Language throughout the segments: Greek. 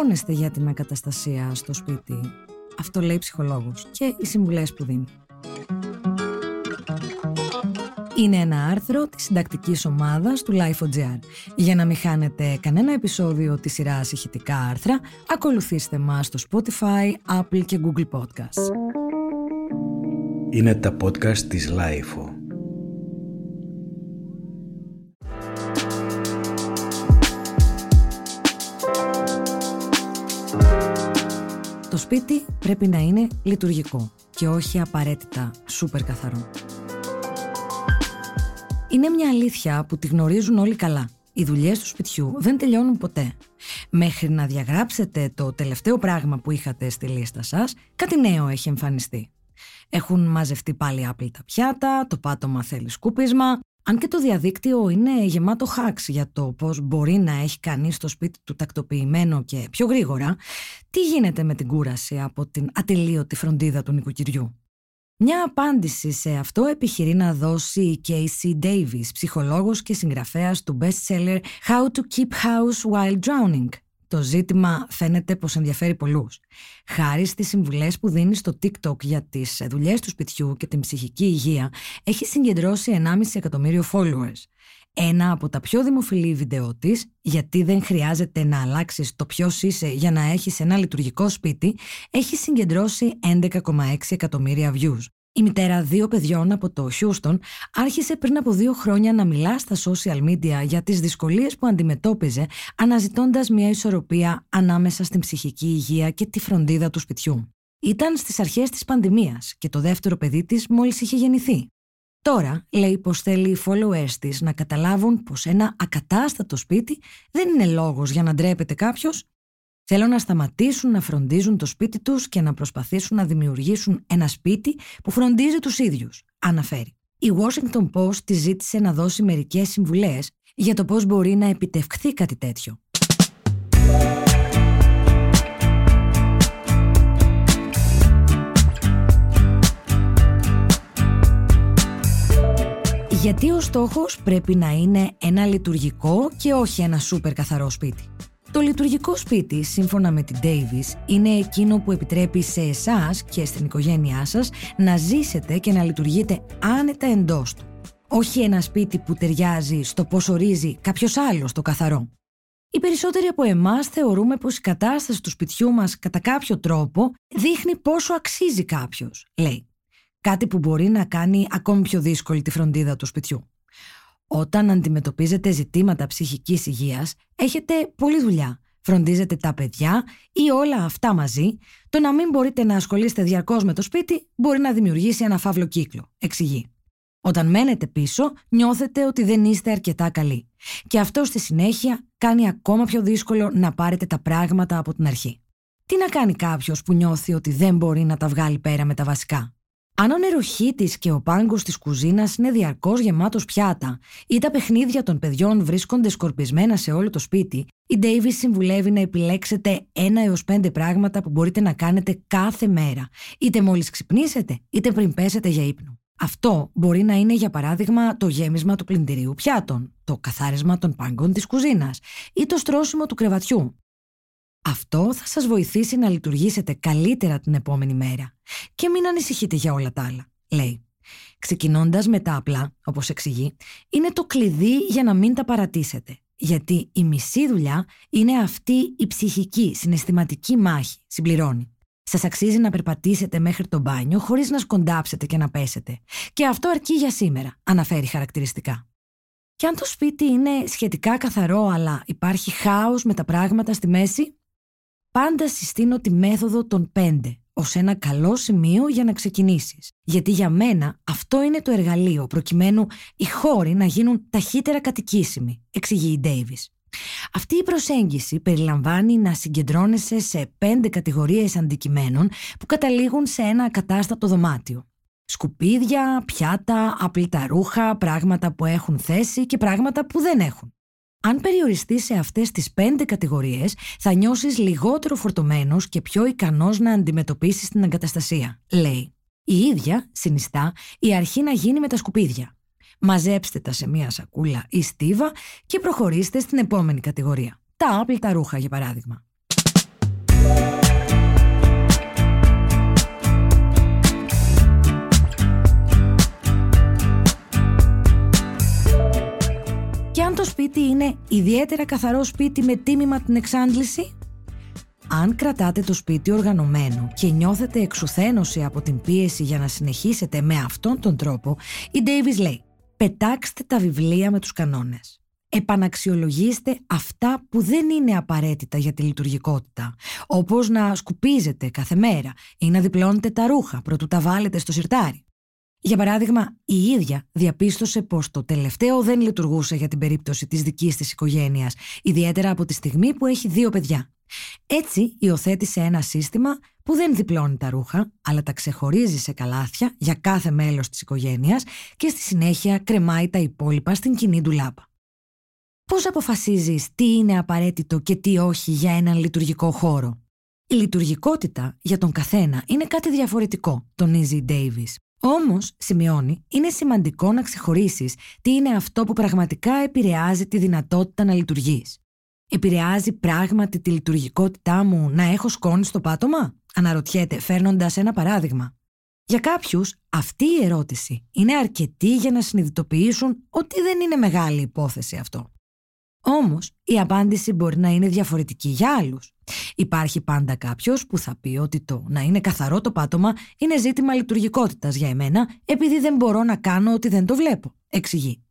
αγχώνεστε για την εγκαταστασία στο σπίτι. Αυτό λέει ψυχολόγος και οι συμβουλές που δίνει. Είναι ένα άρθρο της συντακτικής ομάδας του Life.gr. Για να μην χάνετε κανένα επεισόδιο της σειράς ηχητικά άρθρα, ακολουθήστε μας στο Spotify, Apple και Google Podcasts. Είναι τα podcast της Life. Σπίτι πρέπει να είναι λειτουργικό και όχι απαραίτητα σούπερ καθαρό. Είναι μια αλήθεια που τη γνωρίζουν όλοι καλά. Οι δουλειές του σπιτιού δεν τελειώνουν ποτέ. Μέχρι να διαγράψετε το τελευταίο πράγμα που είχατε στη λίστα σας, κάτι νέο έχει εμφανιστεί. Έχουν μαζευτεί πάλι άπλυτα πιάτα, το πάτωμα θέλει σκούπισμα, αν και το διαδίκτυο είναι γεμάτο hacks για το πώς μπορεί να έχει κανείς το σπίτι του τακτοποιημένο και πιο γρήγορα, τι γίνεται με την κούραση από την ατελείωτη φροντίδα του νοικοκυριού; Μια απάντηση σε αυτό επιχειρεί να δώσει η Casey Davis, ψυχολόγος και συγγραφέας του best-seller How to Keep House While Drowning. Το ζήτημα φαίνεται πως ενδιαφέρει πολλούς. Χάρη στις συμβουλές που δίνει στο TikTok για τις δουλειές του σπιτιού και την ψυχική υγεία, έχει συγκεντρώσει 1,5 εκατομμύριο followers. Ένα από τα πιο δημοφιλή βίντεο της, γιατί δεν χρειάζεται να αλλάξεις το ποιος είσαι για να έχεις ένα λειτουργικό σπίτι, έχει συγκεντρώσει 11,6 εκατομμύρια views. Η μητέρα δύο παιδιών από το Houston άρχισε πριν από δύο χρόνια να μιλά στα social media για τις δυσκολίες που αντιμετώπιζε αναζητώντας μια ισορροπία ανάμεσα στην ψυχική υγεία και τη φροντίδα του σπιτιού. Ήταν στις αρχές της πανδημίας και το δεύτερο παιδί της μόλις είχε γεννηθεί. Τώρα λέει πως θέλει οι followers της να καταλάβουν πως ένα ακατάστατο σπίτι δεν είναι λόγος για να ντρέπεται κάποιος. Θέλω να σταματήσουν να φροντίζουν το σπίτι τους και να προσπαθήσουν να δημιουργήσουν ένα σπίτι που φροντίζει τους ίδιους, αναφέρει. Η Washington Post τη ζήτησε να δώσει μερικές συμβουλές για το πώς μπορεί να επιτευχθεί κάτι τέτοιο. Γιατί ο στόχος πρέπει να είναι ένα λειτουργικό και όχι ένα σούπερ καθαρό σπίτι. Το λειτουργικό σπίτι, σύμφωνα με την Davis, είναι εκείνο που επιτρέπει σε εσάς και στην οικογένειά σας να ζήσετε και να λειτουργείτε άνετα εντός του. Όχι ένα σπίτι που ταιριάζει στο πώς ορίζει κάποιος άλλος το καθαρό. Οι περισσότεροι από εμάς θεωρούμε πως η κατάσταση του σπιτιού μας κατά κάποιο τρόπο δείχνει πόσο αξίζει κάποιος, λέει. Κάτι που μπορεί να κάνει ακόμη πιο δύσκολη τη φροντίδα του σπιτιού. Όταν αντιμετωπίζετε ζητήματα ψυχικής υγείας, έχετε πολλή δουλειά. Φροντίζετε τα παιδιά ή όλα αυτά μαζί, το να μην μπορείτε να ασχολείστε διαρκώς με το σπίτι μπορεί να δημιουργήσει ένα φαύλο κύκλο, εξηγεί. Όταν μένετε πίσω, νιώθετε ότι δεν είστε αρκετά καλοί. Και αυτό στη συνέχεια κάνει ακόμα πιο δύσκολο να πάρετε τα πράγματα από την αρχή. Τι να κάνει κάποιος που νιώθει ότι δεν μπορεί να τα βγάλει πέρα με τα βασικά; Αν ο νεροχύτης και ο πάγκος της κουζίνας είναι διαρκώς γεμάτος πιάτα ή τα παιχνίδια των παιδιών βρίσκονται σκορπισμένα σε όλο το σπίτι, η Davis συμβουλεύει να επιλέξετε ένα έως πέντε πράγματα που μπορείτε να κάνετε κάθε μέρα, είτε μόλις ξυπνήσετε, είτε πριν πέσετε για ύπνο. Αυτό μπορεί να είναι για παράδειγμα το γέμισμα του πλυντηρίου πιάτων, το καθάρισμα των πάγκων της κουζίνας ή το στρώσιμο του κρεβατιού. Αυτό θα σας βοηθήσει να λειτουργήσετε καλύτερα την επόμενη μέρα και μην ανησυχείτε για όλα τα άλλα, λέει. Ξεκινώντας με τα απλά, όπως εξηγεί, είναι το κλειδί για να μην τα παρατήσετε. Γιατί η μισή δουλειά είναι αυτή η ψυχική, συναισθηματική μάχη, συμπληρώνει. Σας αξίζει να περπατήσετε μέχρι το μπάνιο χωρίς να σκοντάψετε και να πέσετε. Και αυτό αρκεί για σήμερα, αναφέρει χαρακτηριστικά. Και αν το σπίτι είναι σχετικά καθαρό, αλλά υπάρχει χάος με τα πράγματα στη μέση, πάντα συστήνω τη μέθοδο των πέντε ως ένα καλό σημείο για να ξεκινήσεις. Γιατί για μένα αυτό είναι το εργαλείο προκειμένου οι χώροι να γίνουν ταχύτερα κατοικήσιμοι, εξηγεί η Ντέιβις. Αυτή η προσέγγιση περιλαμβάνει να συγκεντρώνεσαι σε πέντε κατηγορίες αντικειμένων που καταλήγουν σε ένα κατάστατο δωμάτιο. Σκουπίδια, πιάτα, απλήτα ρούχα, πράγματα που έχουν θέση και πράγματα που δεν έχουν. Αν περιοριστείς σε αυτές τις πέντε κατηγορίες, θα νιώσεις λιγότερο φορτωμένος και πιο ικανός να αντιμετωπίσεις την εγκαταστασία, λέει. Η ίδια συνιστά η αρχή να γίνει με τα σκουπίδια. Μαζέψτε τα σε μία σακούλα ή στίβα και προχωρήστε στην επόμενη κατηγορία. Τα άπλυτα ρούχα, για παράδειγμα. Το σπίτι είναι ιδιαίτερα καθαρό σπίτι με τίμημα την εξάντληση; Αν κρατάτε το σπίτι οργανωμένο και νιώθετε εξουθένωση από την πίεση για να συνεχίσετε με αυτόν τον τρόπο, η Davis λέει «Πετάξτε τα βιβλία με τους κανόνες. Επαναξιολογήστε αυτά που δεν είναι απαραίτητα για τη λειτουργικότητα, όπως να σκουπίζετε κάθε μέρα ή να διπλώνετε τα ρούχα προτού τα βάλετε στο σιρτάρι. Για παράδειγμα, η ίδια διαπίστωσε πως το τελευταίο δεν λειτουργούσε για την περίπτωση της δικής της οικογένειας, ιδιαίτερα από τη στιγμή που έχει δύο παιδιά. Έτσι, υιοθέτησε ένα σύστημα που δεν διπλώνει τα ρούχα, αλλά τα ξεχωρίζει σε καλάθια για κάθε μέλος της οικογένειας και στη συνέχεια κρεμάει τα υπόλοιπα στην κοινή ντουλάπα. Πώς αποφασίζεις τι είναι απαραίτητο και τι όχι για έναν λειτουργικό χώρο; Η λειτουργικότητα για τον καθένα είναι κάτι διαφορετικό, τονίζει η Davis. Όμως, σημειώνει, είναι σημαντικό να ξεχωρίσεις τι είναι αυτό που πραγματικά επηρεάζει τη δυνατότητα να λειτουργείς. Επηρεάζει πράγματι τη λειτουργικότητά μου να έχω σκόνη στο πάτωμα, αναρωτιέται φέρνοντας ένα παράδειγμα. Για κάποιους, αυτή η ερώτηση είναι αρκετή για να συνειδητοποιήσουν ότι δεν είναι μεγάλη υπόθεση αυτό. Όμως, η απάντηση μπορεί να είναι διαφορετική για άλλους. Υπάρχει πάντα κάποιος που θα πει ότι το να είναι καθαρό το πάτωμα είναι ζήτημα λειτουργικότητας για εμένα, επειδή δεν μπορώ να κάνω ότι δεν το βλέπω. Εξηγεί.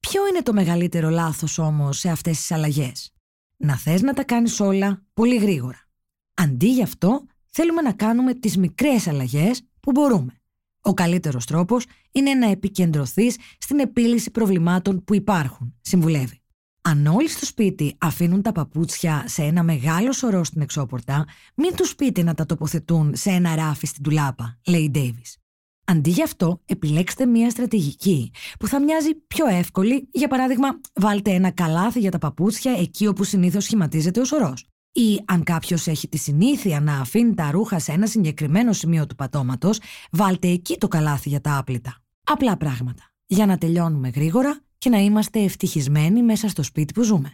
Ποιο είναι το μεγαλύτερο λάθος όμως σε αυτές τις αλλαγές, Να θες να τα κάνεις όλα πολύ γρήγορα. Αντί γι' αυτό, θέλουμε να κάνουμε τις μικρές αλλαγές που μπορούμε. Ο καλύτερος τρόπος είναι να επικεντρωθείς στην επίλυση προβλημάτων που υπάρχουν, συμβουλεύει. Αν όλοι στο σπίτι αφήνουν τα παπούτσια σε ένα μεγάλο σωρό στην εξώπορτα, μην τους πείτε να τα τοποθετούν σε ένα ράφι στην τουλάπα, λέει η Ντέιβις. Αντί γι' αυτό, επιλέξτε μια στρατηγική που θα μοιάζει πιο εύκολη, για παράδειγμα, βάλτε ένα καλάθι για τα παπούτσια εκεί όπου συνήθως σχηματίζεται ο σωρός. Ή αν κάποιος έχει τη συνήθεια να αφήνει τα ρούχα σε ένα συγκεκριμένο σημείο του πατώματος, βάλτε εκεί το καλάθι για τα άπλυτα. Απλά πράγματα. Για να τελειώνουμε γρήγορα και να είμαστε ευτυχισμένοι μέσα στο σπίτι που ζούμε.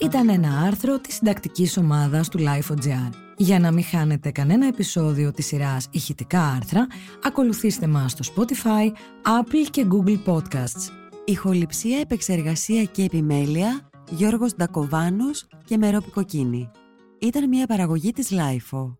Ήταν ένα άρθρο της συντακτικής ομάδας του Life.gr. Για να μην χάνετε κανένα επεισόδιο της σειράς ηχητικά άρθρα, ακολουθήστε μας στο Spotify, Apple και Google Podcasts. Ηχοληψία, επεξεργασία και επιμέλεια, Γιώργος Ντακοβάνος και Μερόπη Κοκκίνη. Ήταν μια παραγωγή της Lifeo.